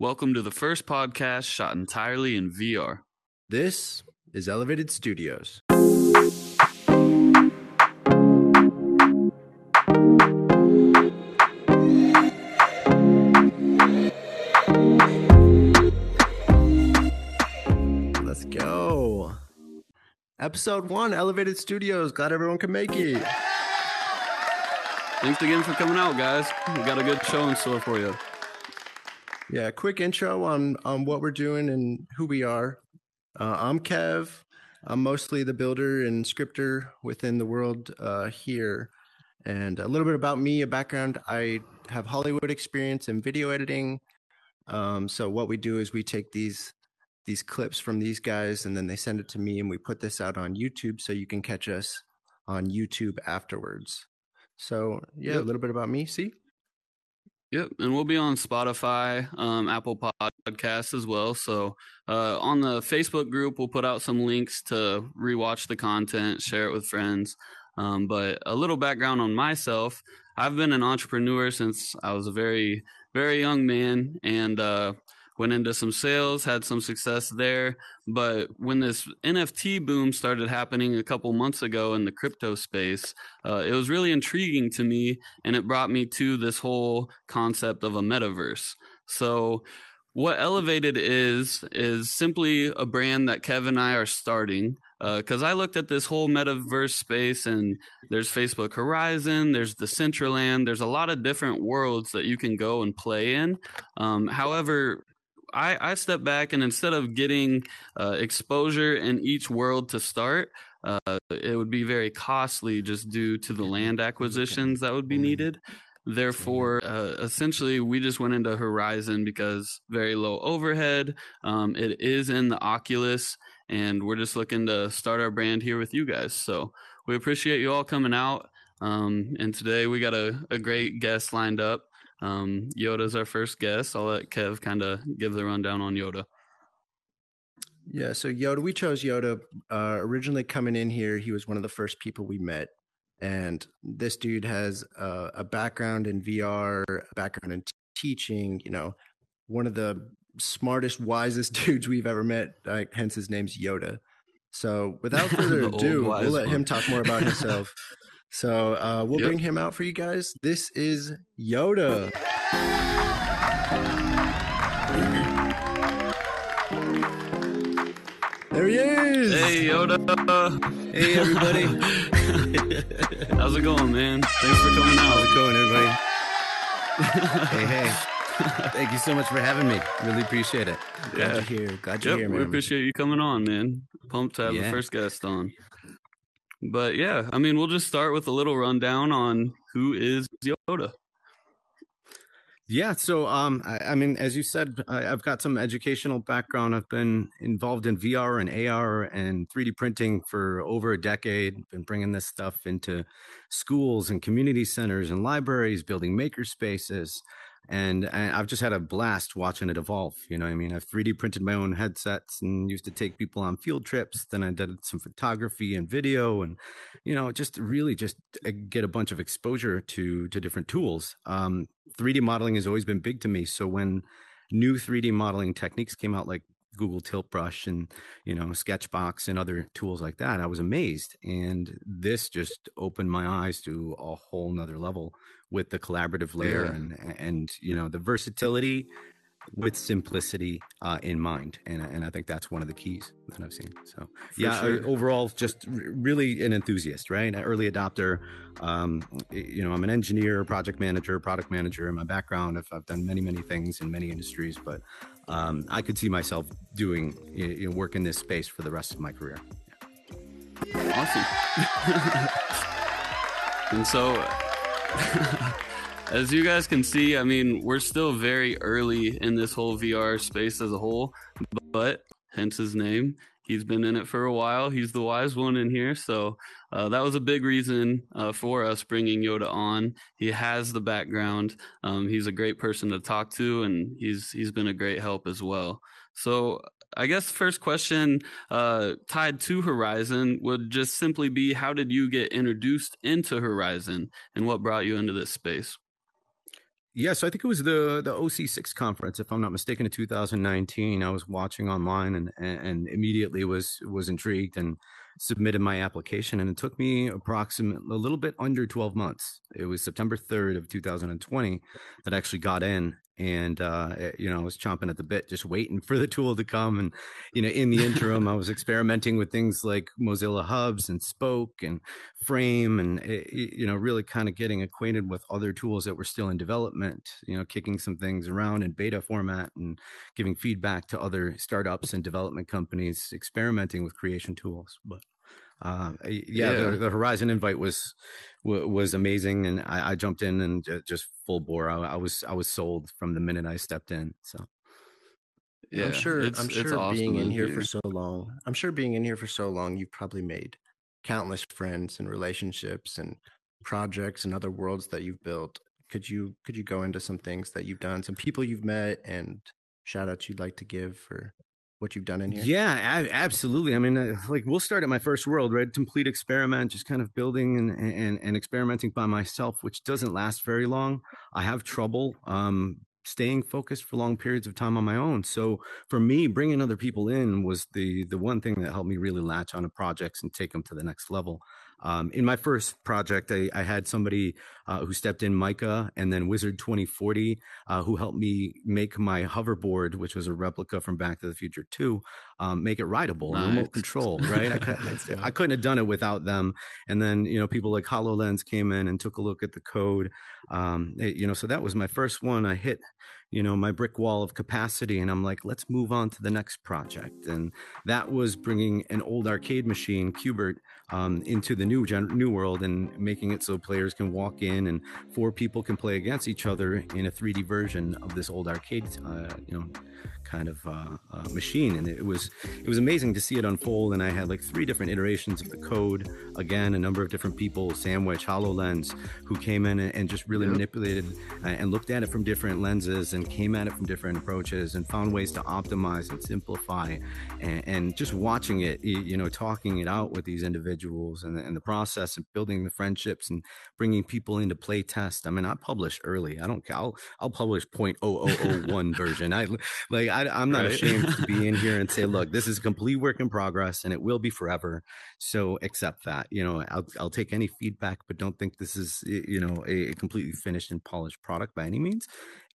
Welcome to the first podcast shot entirely in VR. This is Elevated Studios. Let's go. Episode one, Elevated Studios. Glad everyone can make it. Thanks again for coming out, guys. We got a good show in store for you. Yeah, quick intro on on what we're doing and who we are. Uh, I'm Kev. I'm mostly the builder and scripter within the world uh, here. And a little bit about me, a background. I have Hollywood experience in video editing. Um, so what we do is we take these these clips from these guys and then they send it to me and we put this out on YouTube so you can catch us on YouTube afterwards. So yeah, Yep. a little bit about me. See, Yep, and we'll be on Spotify, um, Apple Podcasts as well. So uh, on the Facebook group, we'll put out some links to rewatch the content, share it with friends. Um, but a little background on myself: I've been an entrepreneur since I was a very, very young man, and uh, went into some sales, had some success there. But when this NFT boom started happening a couple months ago in the crypto space, uh, it was really intriguing to me and it brought me to this whole concept of a metaverse. So, what Elevated is is simply a brand that Kevin and I are starting. Because I looked at this whole metaverse space, and there's Facebook Horizon, there's the Decentraland, there's a lot of different worlds that you can go and play in. Um, however, I, I step back and instead of getting uh, exposure in each world to start, uh, it would be very costly just due to the land acquisitions that would be needed. Therefore, uh, essentially, we just went into Horizon because very low overhead. Um, it is in the Oculus, and we're just looking to start our brand here with you guys. So we appreciate you all coming out. Um, and today we got a, a great guest lined up. Um, Yoda's our first guest. I'll let Kev kind of give the rundown on Yoda. Yeah, so Yoda, we chose Yoda uh, originally coming in here. He was one of the first people we met, and this dude has uh, a background in VR, a background in t- teaching. You know, one of the smartest, wisest dudes we've ever met. Uh, hence, his name's Yoda. So, without further ado, we'll let him talk more about himself. so, uh, we'll Yep. bring him out for you guys. This is Yoda. There he is. Hey, Yoda. Hey, everybody. How's it going, man? Thanks for coming out. How's out. it going, everybody? hey, hey. Thank you so much for having me. Really appreciate it. Glad Yeah. you're here. Glad you're Yep, here, we appreciate you coming on, man. Pumped to have the first guest on. But yeah, I mean, we'll just start with a little rundown on who is Yoda. Yeah, so um, I, I mean, as you said, I, I've got some educational background. I've been involved in VR and AR and 3D printing for over a decade. Been bringing this stuff into schools and community centers and libraries, building maker spaces, and, I've just had a blast watching it evolve. You know, I mean, I've 3D printed my own headsets and used to take people on field trips. Then I did some photography and video, and you know, just really just uh, get a bunch of exposure to to different tools. Um, 3D modeling has always been big to me. So when new 3D modeling techniques came out, like Google Tilt Brush and you know Sketchbox and other tools like that, I was amazed. And this just opened my eyes to a whole nother level with the collaborative layer Yeah. and and you know the versatility with simplicity uh, in mind. And and I think that's one of the keys that I've seen. So For yeah, sure. overall, just really an enthusiast, right? An early adopter. Um, you know, I'm an engineer, project manager, product manager. In my background, I've, I've done many, many things in many industries, but um, I could see myself doing, you know, work in this space for the rest of my career. Awesome. and so, as you guys can see, I mean, we're still very early in this whole VR space as a whole, but hence his name. He's been in it for a while. He's the wise one in here. So uh, that was a big reason uh, for us bringing Yoda on. He has the background. Um, he's a great person to talk to, and he's he's been a great help as well. So I guess the first question uh, tied to Horizon would just simply be how did you get introduced into Horizon and what brought you into this space? Yeah, so I think it was the the OC6 conference, if I'm not mistaken, in 2019. I was watching online and and immediately was was intrigued and submitted my application. And it took me approximately a little bit under 12 months. It was September 3rd of 2020 that I actually got in and uh, eh, you know, I was chomping at the bit, just waiting for the tool to come. And you know, in the interim, I was experimenting with things like Mozilla Hubs and Spoke and Frame, and eh, you know, really kind of getting acquainted with other tools that were still in development. You know, kicking some things around in beta format and giving feedback to other startups and development companies, experimenting with creation tools. But uh, yeah, yeah. The, the, Horizon invite was was amazing, and I, I jumped in and just full bore. I, I, was I was sold from the minute I stepped in. So. Yeah, I'm sure. I'm sure awesome being in here for so long. I'm sure being in here for so long, you've probably made countless friends and relationships and projects and other worlds that you've built. Could you could you go into some things that you've done, some people you've met, and shout outs you'd like to give for what you've done in here? Yeah, absolutely. I mean, uh, like we'll start at my first world, right? Complete experiment, just kind of building and, and, and experimenting by myself, which doesn't last very long. I have trouble um, staying focused for long periods of time on my own. So for me, bringing other people in was the the one thing that helped me really latch onto projects and take them to the next level. Um, in my first project, I, I had somebody uh, who stepped in, Micah, and then Wizard 2040, uh, who helped me make my hoverboard, which was a replica from Back to the Future 2, um, make it rideable, nice. remote control, right? I, I, couldn't have done it without them. And then, you know, people like HoloLens came in and took a look at the code. Um, it, you know, so that was my first one. I hit you know my brick wall of capacity and i'm like let's move on to the next project. And that was bringing an old arcade machine Q*bert um, into the new gen- new world and making it so players can walk in and four people can play against each other in a 3d version of this old arcade uh, you know kind of uh, uh, machine. And it was it was amazing to see it unfold and i had like three different iterations of the code again a number of different people sandwich hololens who came in and, and just really manipulated uh, and looked at it from different lenses and came at it from different approaches and found ways to optimize and simplify and, and just watching it you know talking it out with these individuals and, and the process of building the friendships and bringing people into play test i mean i publish early i don't i'll i'll publish 0.0001 version i like I, am not right? ashamed to be in here and say, look, this is a complete work in progress and it will be forever. So accept that. You know, I'll, I'll take any feedback, but don't think this is, you know, a, a completely finished and polished product by any means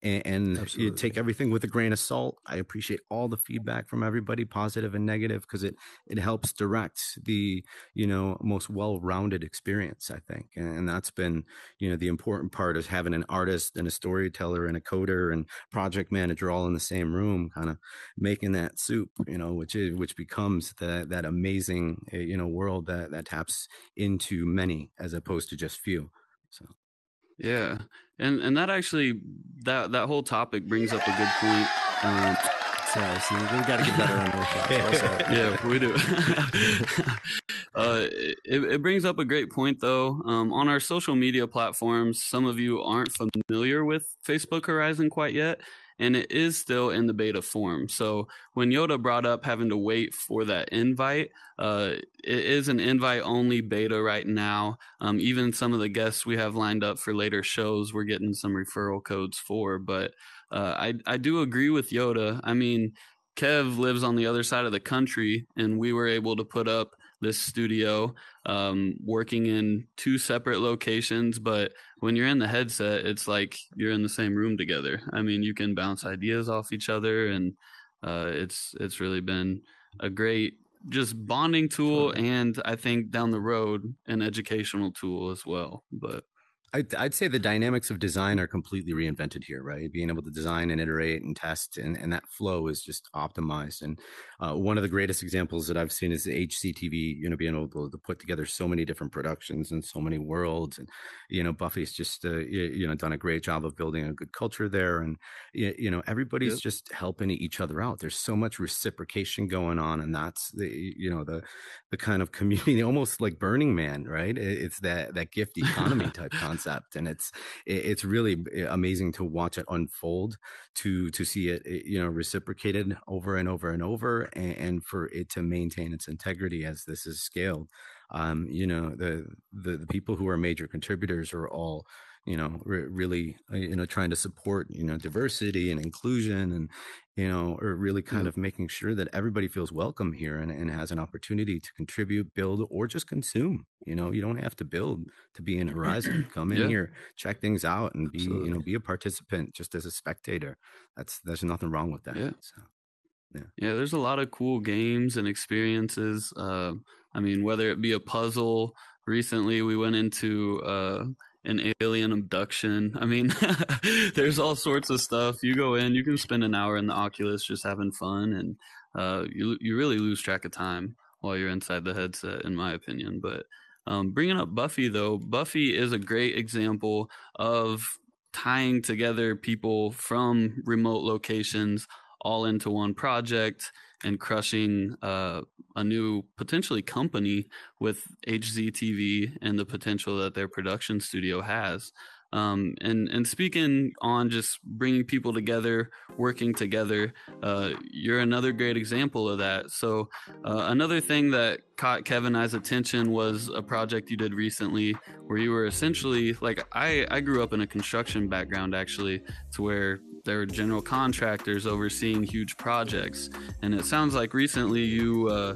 and, and you take everything with a grain of salt. I appreciate all the feedback from everybody, positive and negative, because it it helps direct the you know most well-rounded experience. I think, and that's been you know the important part is having an artist and a storyteller and a coder and project manager all in the same room, kind of making that soup. You know, which is which becomes that that amazing eh, you know world that that taps into many as opposed to just few. So. Yeah, and and that actually that that whole topic brings up a good point. Um, Sorry, see, we got to get better on workshops. yeah, we do. uh, it, it brings up a great point, though. Um, on our social media platforms, some of you aren't familiar with Facebook Horizon quite yet, and it is still in the beta form. So when Yoda brought up having to wait for that invite, uh, it is an invite only beta right now. Um, even some of the guests we have lined up for later shows, we're getting some referral codes for. But uh, I I do agree with Yoda. I mean, Kev lives on the other side of the country, and we were able to put up this studio um, working in two separate locations but when you're in the headset it's like you're in the same room together i mean you can bounce ideas off each other and uh, it's it's really been a great just bonding tool and i think down the road an educational tool as well but I'd, I'd, say the dynamics of design are completely reinvented here, right? Being able to design and iterate and test, and, and that flow is just optimized. And uh, one of the greatest examples that I've seen is the HZTV, you know, being able to put together so many different productions and so many worlds. And, you know, Buffy's just, uh, you, know, done a great job of building a good culture there. And, you, know, everybody's yep. just helping each other out. There's so much reciprocation going on. And that's the, you know, the, the kind of community, almost like Burning Man, right? It's that, that gift economy type concept and it's it's really amazing to watch it unfold to to see it you know reciprocated over and over and over and, and for it to maintain its integrity as this is scaled um, you know the, the the people who are major contributors are all you know, re- really, uh, you know, trying to support, you know, diversity and inclusion and, you know, or really kind of making sure that everybody feels welcome here and, and has an opportunity to contribute, build, or just consume. You know, you don't have to build to be in Horizon. Come in yeah. here, check things out, and be, Absolutely. you know, be a participant just as a spectator. That's there's nothing wrong with that. Yeah. So, yeah. Yeah. There's a lot of cool games and experiences. Uh, I mean, whether it be a puzzle. Recently, we went into. Uh, an alien abduction. I mean, there's all sorts of stuff. You go in, you can spend an hour in the Oculus just having fun, and uh, you you really lose track of time while you're inside the headset, in my opinion. But um, bringing up Buffy though, Buffy is a great example of tying together people from remote locations all into one project and crushing uh, a new potentially company with HZTV and the potential that their production studio has. Um, and and speaking on just bringing people together, working together, uh, you're another great example of that. So uh, another thing that caught Kevin I's attention was a project you did recently where you were essentially like I I grew up in a construction background actually to where there are general contractors overseeing huge projects, and it sounds like recently you uh,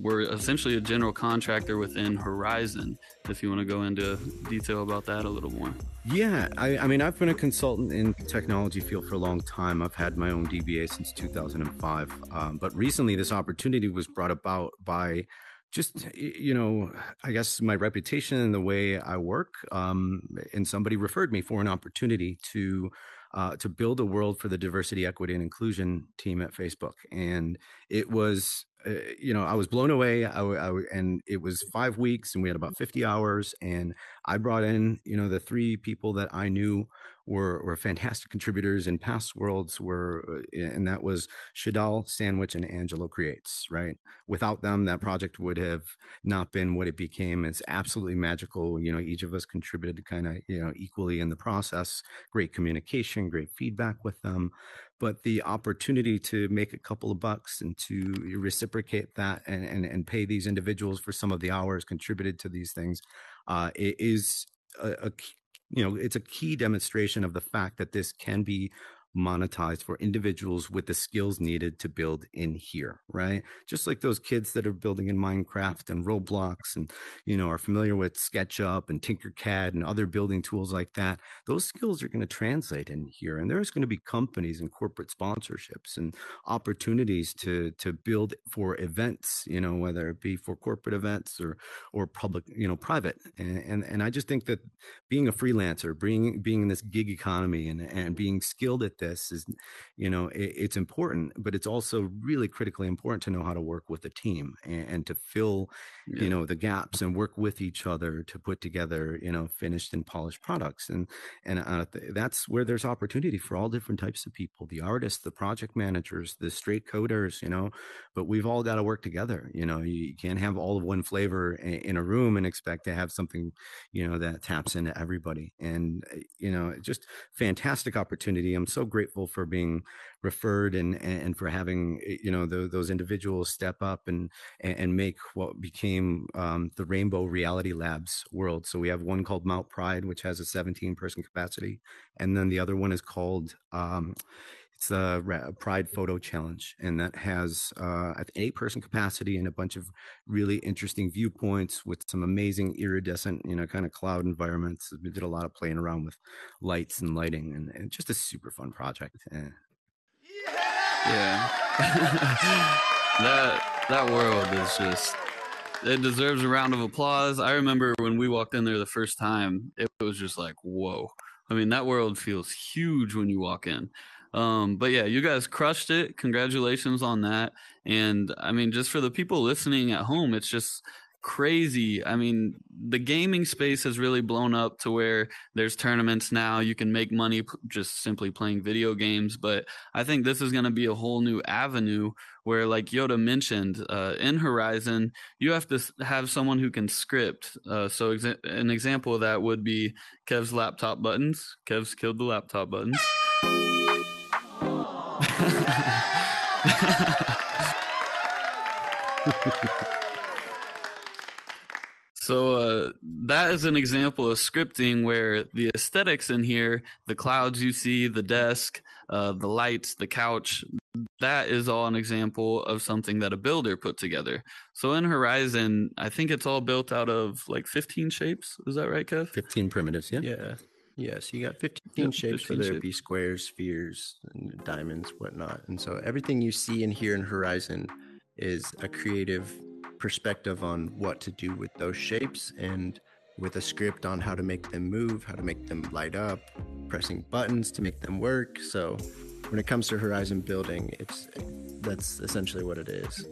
were essentially a general contractor within Horizon. If you want to go into detail about that a little more. Yeah, I, I, mean, I've been a consultant in the technology field for a long time. I've had my own DBA since 2005, um, but recently this opportunity was brought about by just you know i guess my reputation and the way i work um, and somebody referred me for an opportunity to uh, to build a world for the diversity, equity, and inclusion team at Facebook. And it was, uh, you know, I was blown away. I, I, and it was five weeks, and we had about 50 hours. And I brought in, you know, the three people that I knew were, were fantastic contributors in past worlds were, uh, and that was Shadal, Sandwich, and Angelo Creates, right? Without them, that project would have not been what it became. It's absolutely magical. You know, each of us contributed kind of, you know, equally in the process, great communication, great feedback with them. But the opportunity to make a couple of bucks and to reciprocate that and, and, and pay these individuals for some of the hours contributed to these things uh, is a, a, you know it's a key demonstration of the fact that this can be monetized for individuals with the skills needed to build in here, right? Just like those kids that are building in Minecraft and Roblox and, you know, are familiar with SketchUp and Tinkercad and other building tools like that. Those skills are going to translate in here. And there's going to be companies and corporate sponsorships and opportunities to, to build for events, you know, whether it be for corporate events or, or public, you know, private. And, and, and I just think that being a freelancer, being, being in this gig economy and, and being skilled at this is you know it, it's important but it's also really critically important to know how to work with a team and, and to fill yeah. you know the gaps and work with each other to put together you know finished and polished products. And and uh, that's where there's opportunity for all different types of people the artists the project managers the straight coders you know but we've all got to work together you know you, can't have all of one flavor in, in a room and expect to have something you know that taps into everybody. And uh, you know just fantastic opportunity. I'm so grateful for being referred and and for having eh, you know the, those individuals step up and and make what became um, the Rainbow Reality Labs world. So we have one called Mount Pride, which has a 17 person capacity, and then the other one is called. Um, it's the Pride Photo Challenge, and that has uh, an eight-person capacity and a bunch of really interesting viewpoints with some amazing iridescent, you know, kind of cloud environments. We did a lot of playing around with lights and lighting, and, and just a super fun project. And yeah. that that world is just it deserves a round of applause. I remember when we walked in there the first time, it was just like, whoa. I mean, that world feels huge when you walk in. Um, but yeah, you guys crushed it. Congratulations on that. And I mean, just for the people listening at home, it's just crazy. I mean, the gaming space has really blown up to where there's tournaments now. You can make money just simply playing video games. But I think this is going to be a whole new avenue where, like Yoda mentioned, uh, in Horizon, you have to have someone who can script. Uh, so, exa- an example of that would be Kev's laptop buttons. Kev's killed the laptop buttons. So uh, that that is an example of scripting where the aesthetics in here, the clouds you see, the desk, uh, the lights, the couch, that is all an example of something that a builder put together. So in Horizon, I think it's all built out of like 15 shapes. Is that right, Kev? 15 primitives, yeah. Yeah. Yeah, so you got 15 Yep, shapes, 15 whether it be squares, spheres, and diamonds, whatnot. And so everything you see in here in Horizon is a creative perspective on what to do with those shapes and with a script on how to make them move, how to make them light up, pressing buttons to make them work. So when it comes to Horizon building, it's that's essentially what it is.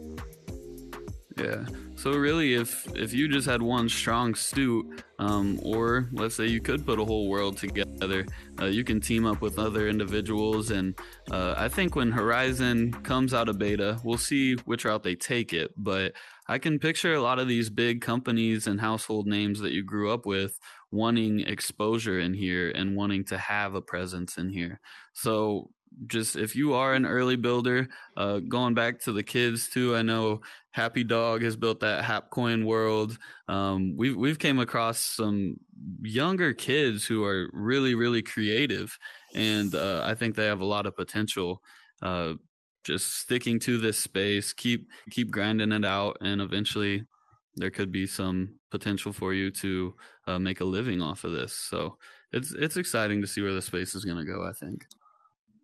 Yeah. So really, if if you just had one strong suit, um, or let's say you could put a whole world together, uh, you can team up with other individuals. And uh, I think when Horizon comes out of beta, we'll see which route they take it. But I can picture a lot of these big companies and household names that you grew up with wanting exposure in here and wanting to have a presence in here. So just if you are an early builder, uh, going back to the kids too, I know Happy Dog has built that Hapcoin world. Um, we've we've came across some younger kids who are really really creative, and uh, I think they have a lot of potential. Uh, just sticking to this space, keep keep grinding it out, and eventually there could be some potential for you to uh, make a living off of this. So it's it's exciting to see where the space is going to go. I think.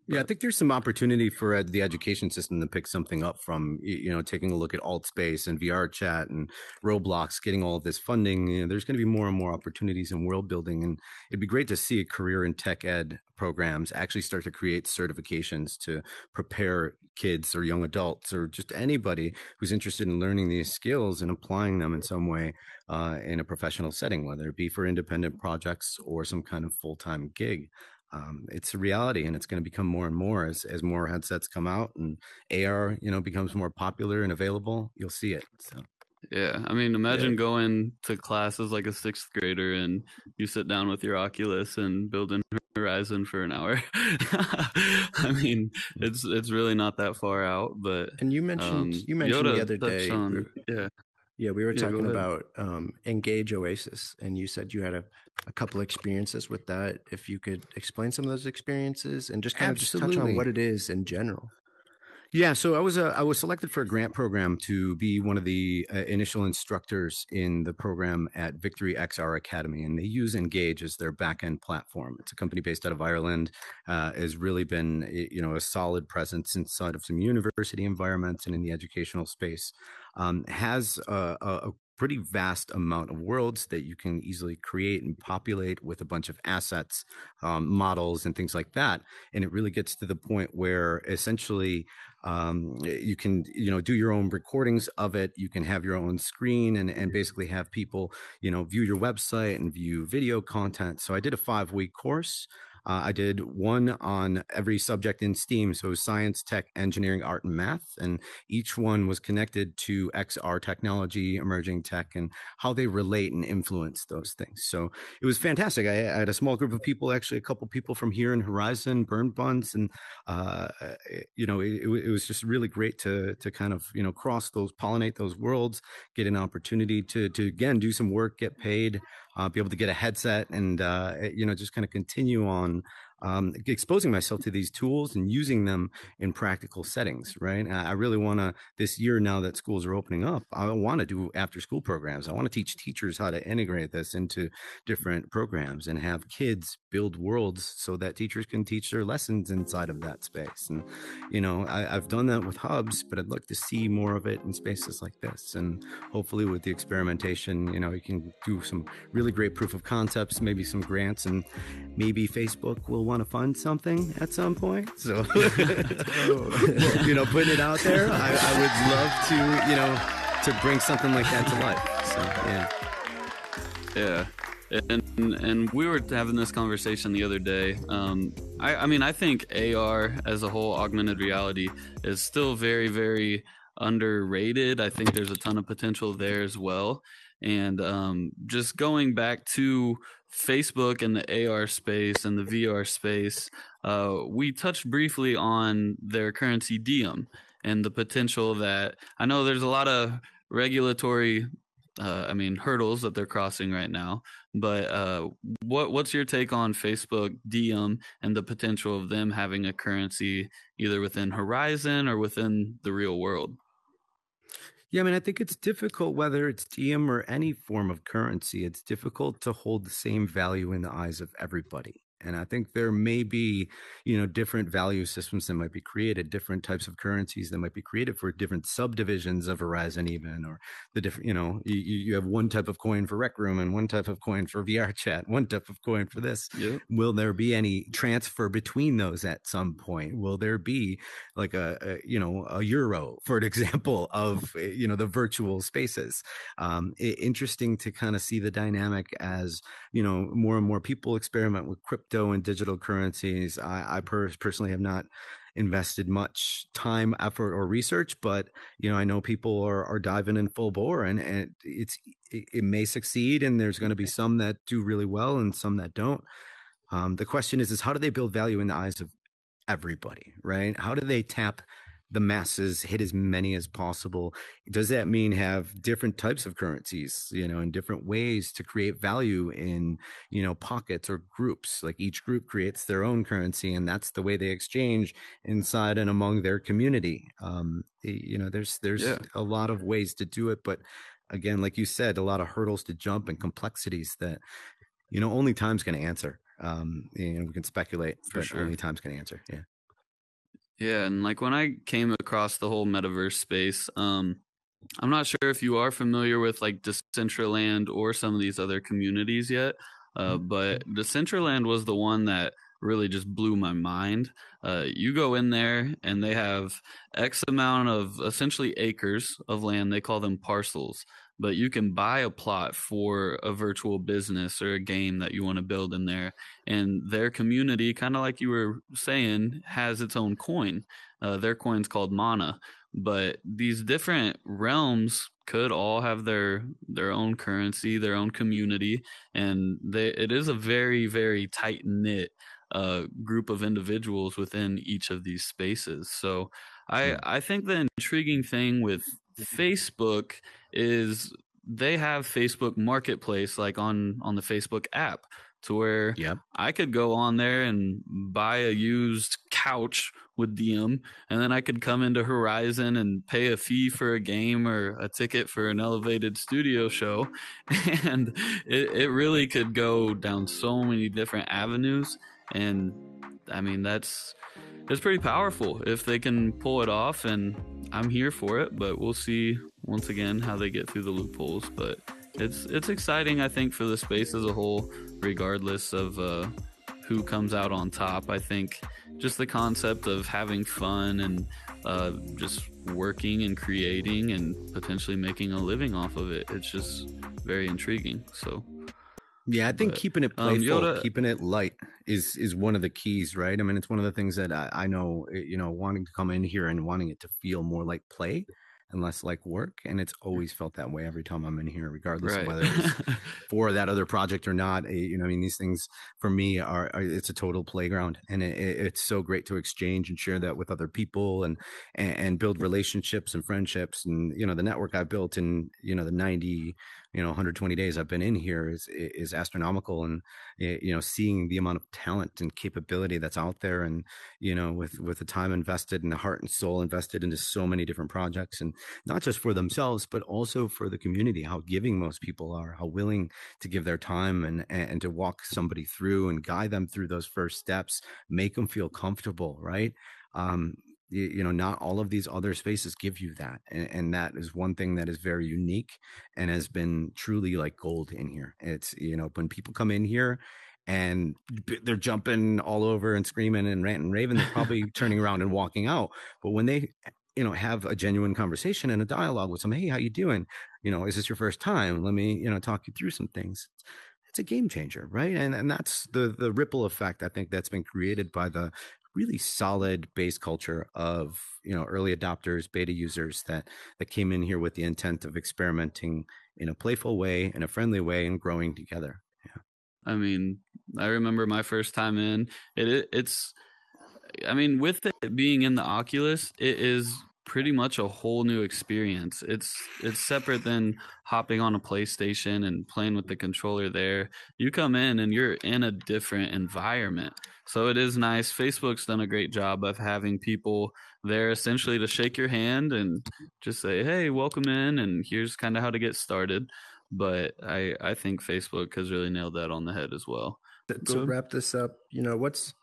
Yeah, I think there's some opportunity for uh, the education system to pick something up from, you know, taking a look at alt space and VRChat and Roblox, getting all this funding. You know, there's going to be more and more opportunities in world building. And it'd be great to see a career in tech ed programs actually start to create certifications to prepare kids or young adults or just anybody who's interested in learning these skills and applying them in some way uh, in a professional setting, whether it be for independent projects or some kind of full time gig um, it's a reality and it's going to become more and more as, as more headsets come out and AR, you know, becomes more popular and available, you'll see it. So Yeah, I mean, imagine going to class as like a sixth grader and you sit down with your Oculus and build in Horizon for an hour. I mean, it's it's really not that far out, but And you mentioned um, you mentioned Yoda the other day on- yeah, Yeah, we were Yeah, talking about um, Engage Oasis, and you said you had a, a couple experiences with that. If you could explain some of those experiences and just kind of just touch on what it is in general. Yeah, so I was uh, I was selected for a grant program to be one of the uh, initial instructors in the program at Victory XR Academy, and they use Engage as their backend platform. It's a company based out of Ireland, uh, has really been you know a solid presence inside of some university environments and in the educational space. Um, has a, a, pretty vast amount of worlds that you can easily create and populate with a bunch of assets, um, models, and things like that. And it really gets to the point where essentially um, you can you know do your own recordings of it you can have your own screen and, and basically have people you know view your website and view video content so i did a five week course uh, i did one on every subject in steam so science tech engineering art and math and each one was connected to xr technology emerging tech and how they relate and influence those things. So it was fantastic. I, I had a small group of people actually a couple people from here in horizon burn buns and uh, you know, it, it it was just really great to to kind of you know cross those, pollinate those worlds, get an opportunity to to again do some work, get paid, uh, be able to get a headset, and uh, you know just kind of continue on um, exposing myself to these tools and using them in practical settings. Right, I really want to this year now that schools are opening up, I want to do after school programs. I want to teach teachers how to integrate this into different programs and have kids build worlds so that teachers can teach their lessons inside of that space. And, you know, I, I've done that with hubs, but I'd like to see more of it in spaces like this. And hopefully with the experimentation, you know, you can do some really great proof of concepts, maybe some grants, and maybe Facebook will want to fund something at some point. So, oh. you know, putting it out there, I, I would love to, you know, to bring something like that to life. So, yeah. Yeah. And and we were having this conversation the other day. Um, I, I mean, I think AR as a whole, augmented reality, is still very, very underrated. I think there's a ton of potential there as well. And um, just going back to Facebook and the AR space and the VR space, uh, we touched briefly on their currency Diem and the potential that I know there's a lot of regulatory uh, I mean, hurdles that they're crossing right now. But uh, what what's your take on Facebook Diem and the potential of them having a currency either within Horizon or within the real world? Yeah, I mean, I think it's difficult whether it's Diem or any form of currency. It's difficult to hold the same value in the eyes of everybody. And I think there may be, you know, different value systems that might be created, different types of currencies that might be created for different subdivisions of Horizon, even, or the different, you know, you, you have one type of coin for Rec Room and one type of coin for VRChat, one type of coin for this. Yep. Will there be any transfer between those at some point? Will there be like a, a you know, a euro, for an example, of, eh, you know, the virtual spaces? Um, it, interesting to kind of see the dynamic as, you know, more and more people experiment with crypto crypto and digital currencies. I, I per- personally have not invested much time, effort, or research, but you know, I know people are are diving in full bore, and, and it's it, it may succeed, and there's going to be some that do really well and some that don't. Um, the question is, is how do they build value in the eyes of everybody, right? How do they tap the masses, hit as many as possible. Does that mean have different types of currencies, you know, in different ways to create value in, you know, pockets or groups? Like each group creates their own currency and that's the way they exchange inside and among their community. Um, you know, there's there's yeah. a lot of ways to do it, but again, like you said, a lot of hurdles to jump and complexities that, you know, only time's going to answer. Um, you know, we can speculate, For but sure. only time's going to answer. Yeah. Yeah, and like when I came across the whole metaverse space, um, I'm not sure if you are familiar with like Decentraland or some of these other communities yet, uh, mm-hmm. but Decentraland was the one that really just blew my mind. Uh, you go in there and they have X amount of essentially acres of land. They call them parcels but you can buy a plot for a virtual business or a game that you want to build in there. And their community, kind of like you were saying, has its own coin. Uh, their coin's called Mana. But these different realms could all have their their own currency, their own community, and they, it is a very very tight knit uh, group of individuals within each of these spaces. So I I think the intriguing thing with Facebook is they have Facebook Marketplace like on on the Facebook app to where yep. I could go on there and buy a used couch with Diem, and then I could come into Horizon and pay a fee for a game or a ticket for an elevated studio show, and it, it really could go down so many different avenues. And I mean that's it's pretty powerful if they can pull it off, and I'm here for it. But we'll see once again how they get through the loopholes. But it's it's exciting, I think, for the space as a whole, regardless of uh, who comes out on top. I think just the concept of having fun and uh, just working and creating and potentially making a living off of it. It's just very intriguing. So yeah, I think but, keeping it playful, um, keeping it light is is one of the keys, right? I mean, it's one of the things that I, I know, eh, you know, wanting to come in here and wanting it to feel more like play and less like work. And it's always felt that way every time I'm in here, regardless right. of whether it's for that other project or not. Eh, you know, I mean, these things for me are, are it's a total playground, and it, it's so great to exchange and share that with other people and, and and build relationships and friendships. And you know, the network I built in you know the ninety you know 120 days I've been in here is is astronomical and you know seeing the amount of talent and capability that's out there and you know with with the time invested and the heart and soul invested into so many different projects and not just for themselves but also for the community how giving most people are how willing to give their time and and to walk somebody through and guide them through those first steps make them feel comfortable right? Um, you, you, know not all of these other spaces give you that and, and, that is one thing that is very unique and has been truly like gold in here. It's you know when people come in here and they're jumping all over and screaming and ranting raving they're probably turning around and walking out. But when they you know have a genuine conversation and a dialogue with them hey how you doing? You know is this your first time? Let me you know talk you through some things. It's a game changer right? And and that's the the ripple effect i think that's been created by the really solid base culture of you know early adopters beta users that that came in here with the intent of experimenting in a playful way in a friendly way and growing together. Yeah. I mean i remember my first time in it, it it's i mean with it being in the oculus it is pretty much a whole new experience. It's it's separate than hopping on a PlayStation and playing with the controller there. You come in and you're in a different environment. So it is nice. Facebook's done a great job of having people there essentially to shake your hand and just say, "Hey, welcome in and here's kind of how to get started." But I I think Facebook has really nailed that on the head as well. To, to wrap this up, you know, what's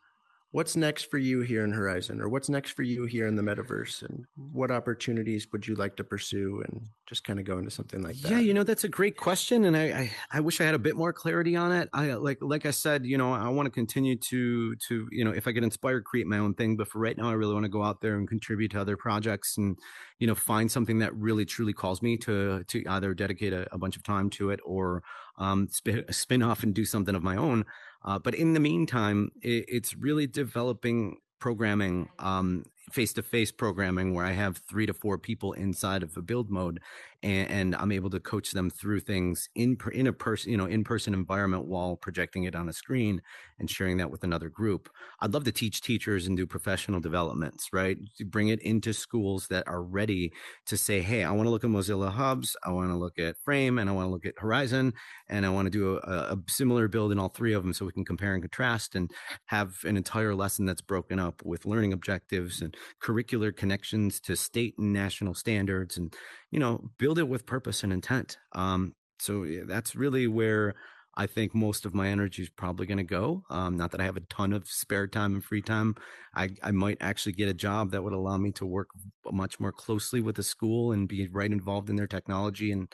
what's next for you here in Horizon, or what's next for you here in the metaverse, and what opportunities would you like to pursue, and just kind of go into something like that? Yeah, you know, that's a great question, and I, I, I wish I had a bit more clarity on it. I like like I said, you know, I want to continue to to you know, if I get inspired, create my own thing. But for right now, I really want to go out there and contribute to other projects, and you know, find something that really truly calls me to to either dedicate a, a bunch of time to it or um, spin, spin off and do something of my own. Uh, but in the meantime, it, it's really developing programming um, face-to-face programming where I have three to four people inside of a build mode, and, and I'm able to coach them through things in in a person, you know, in-person environment while projecting it on a screen and sharing that with another group. I'd love to teach teachers and do professional developments, right? To bring it into schools that are ready to say, hey, I want to look at Mozilla Hubs, I want to look at Frame, and I want to look at Horizon, and I want to do a, a similar build in all three of them so we can compare and contrast and have an entire lesson that's broken up with learning objectives and curricular connections to state and national standards and you know build it with purpose and intent um, so that's really where i think most of my energy is probably going to go um, not that i have a ton of spare time and free time I, I might actually get a job that would allow me to work much more closely with the school and be right involved in their technology and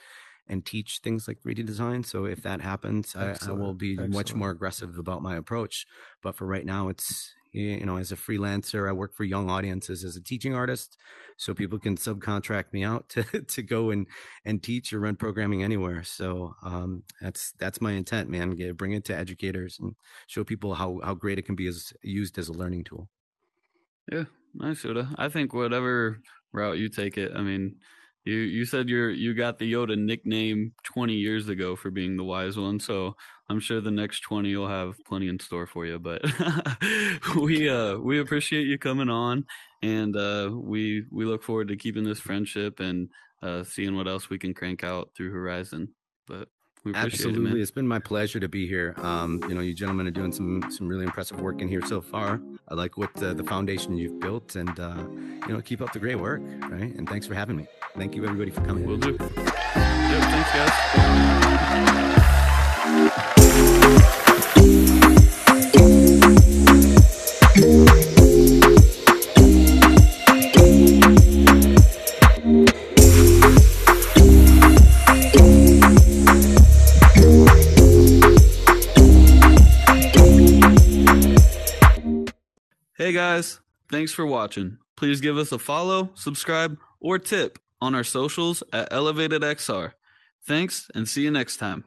and teach things like 3D design. So if that happens, I, I, will be Excellent. much more aggressive about my approach. But for right now, it's you know as a freelancer i work for young audiences as a teaching artist so people can subcontract me out to, to go and and teach or run programming anywhere so um, that's that's my intent man Get, bring it to educators and show people how how great it can be as used as a learning tool yeah nice Yoda. i think whatever route you take it i mean you you said you're you got the Yoda nickname 20 years ago for being the wise one, so I'm sure the next 20 you'll have plenty in store for you. But we uh we appreciate you coming on, and uh, we we look forward to keeping this friendship and uh, seeing what else we can crank out through Horizon. But Absolutely, it, has been my pleasure to be here. Um, you know, you gentlemen are doing some some really impressive work in here so far. I like what uh, the foundation you've built, and uh, you know, keep up the great work, right? And thanks for having me. Thank you, everybody, for coming. We'll do. Yep, thanks, guys. Thanks for watching. Please give us a follow, subscribe, or tip on our socials at Elevated XR. Thanks and see you next time.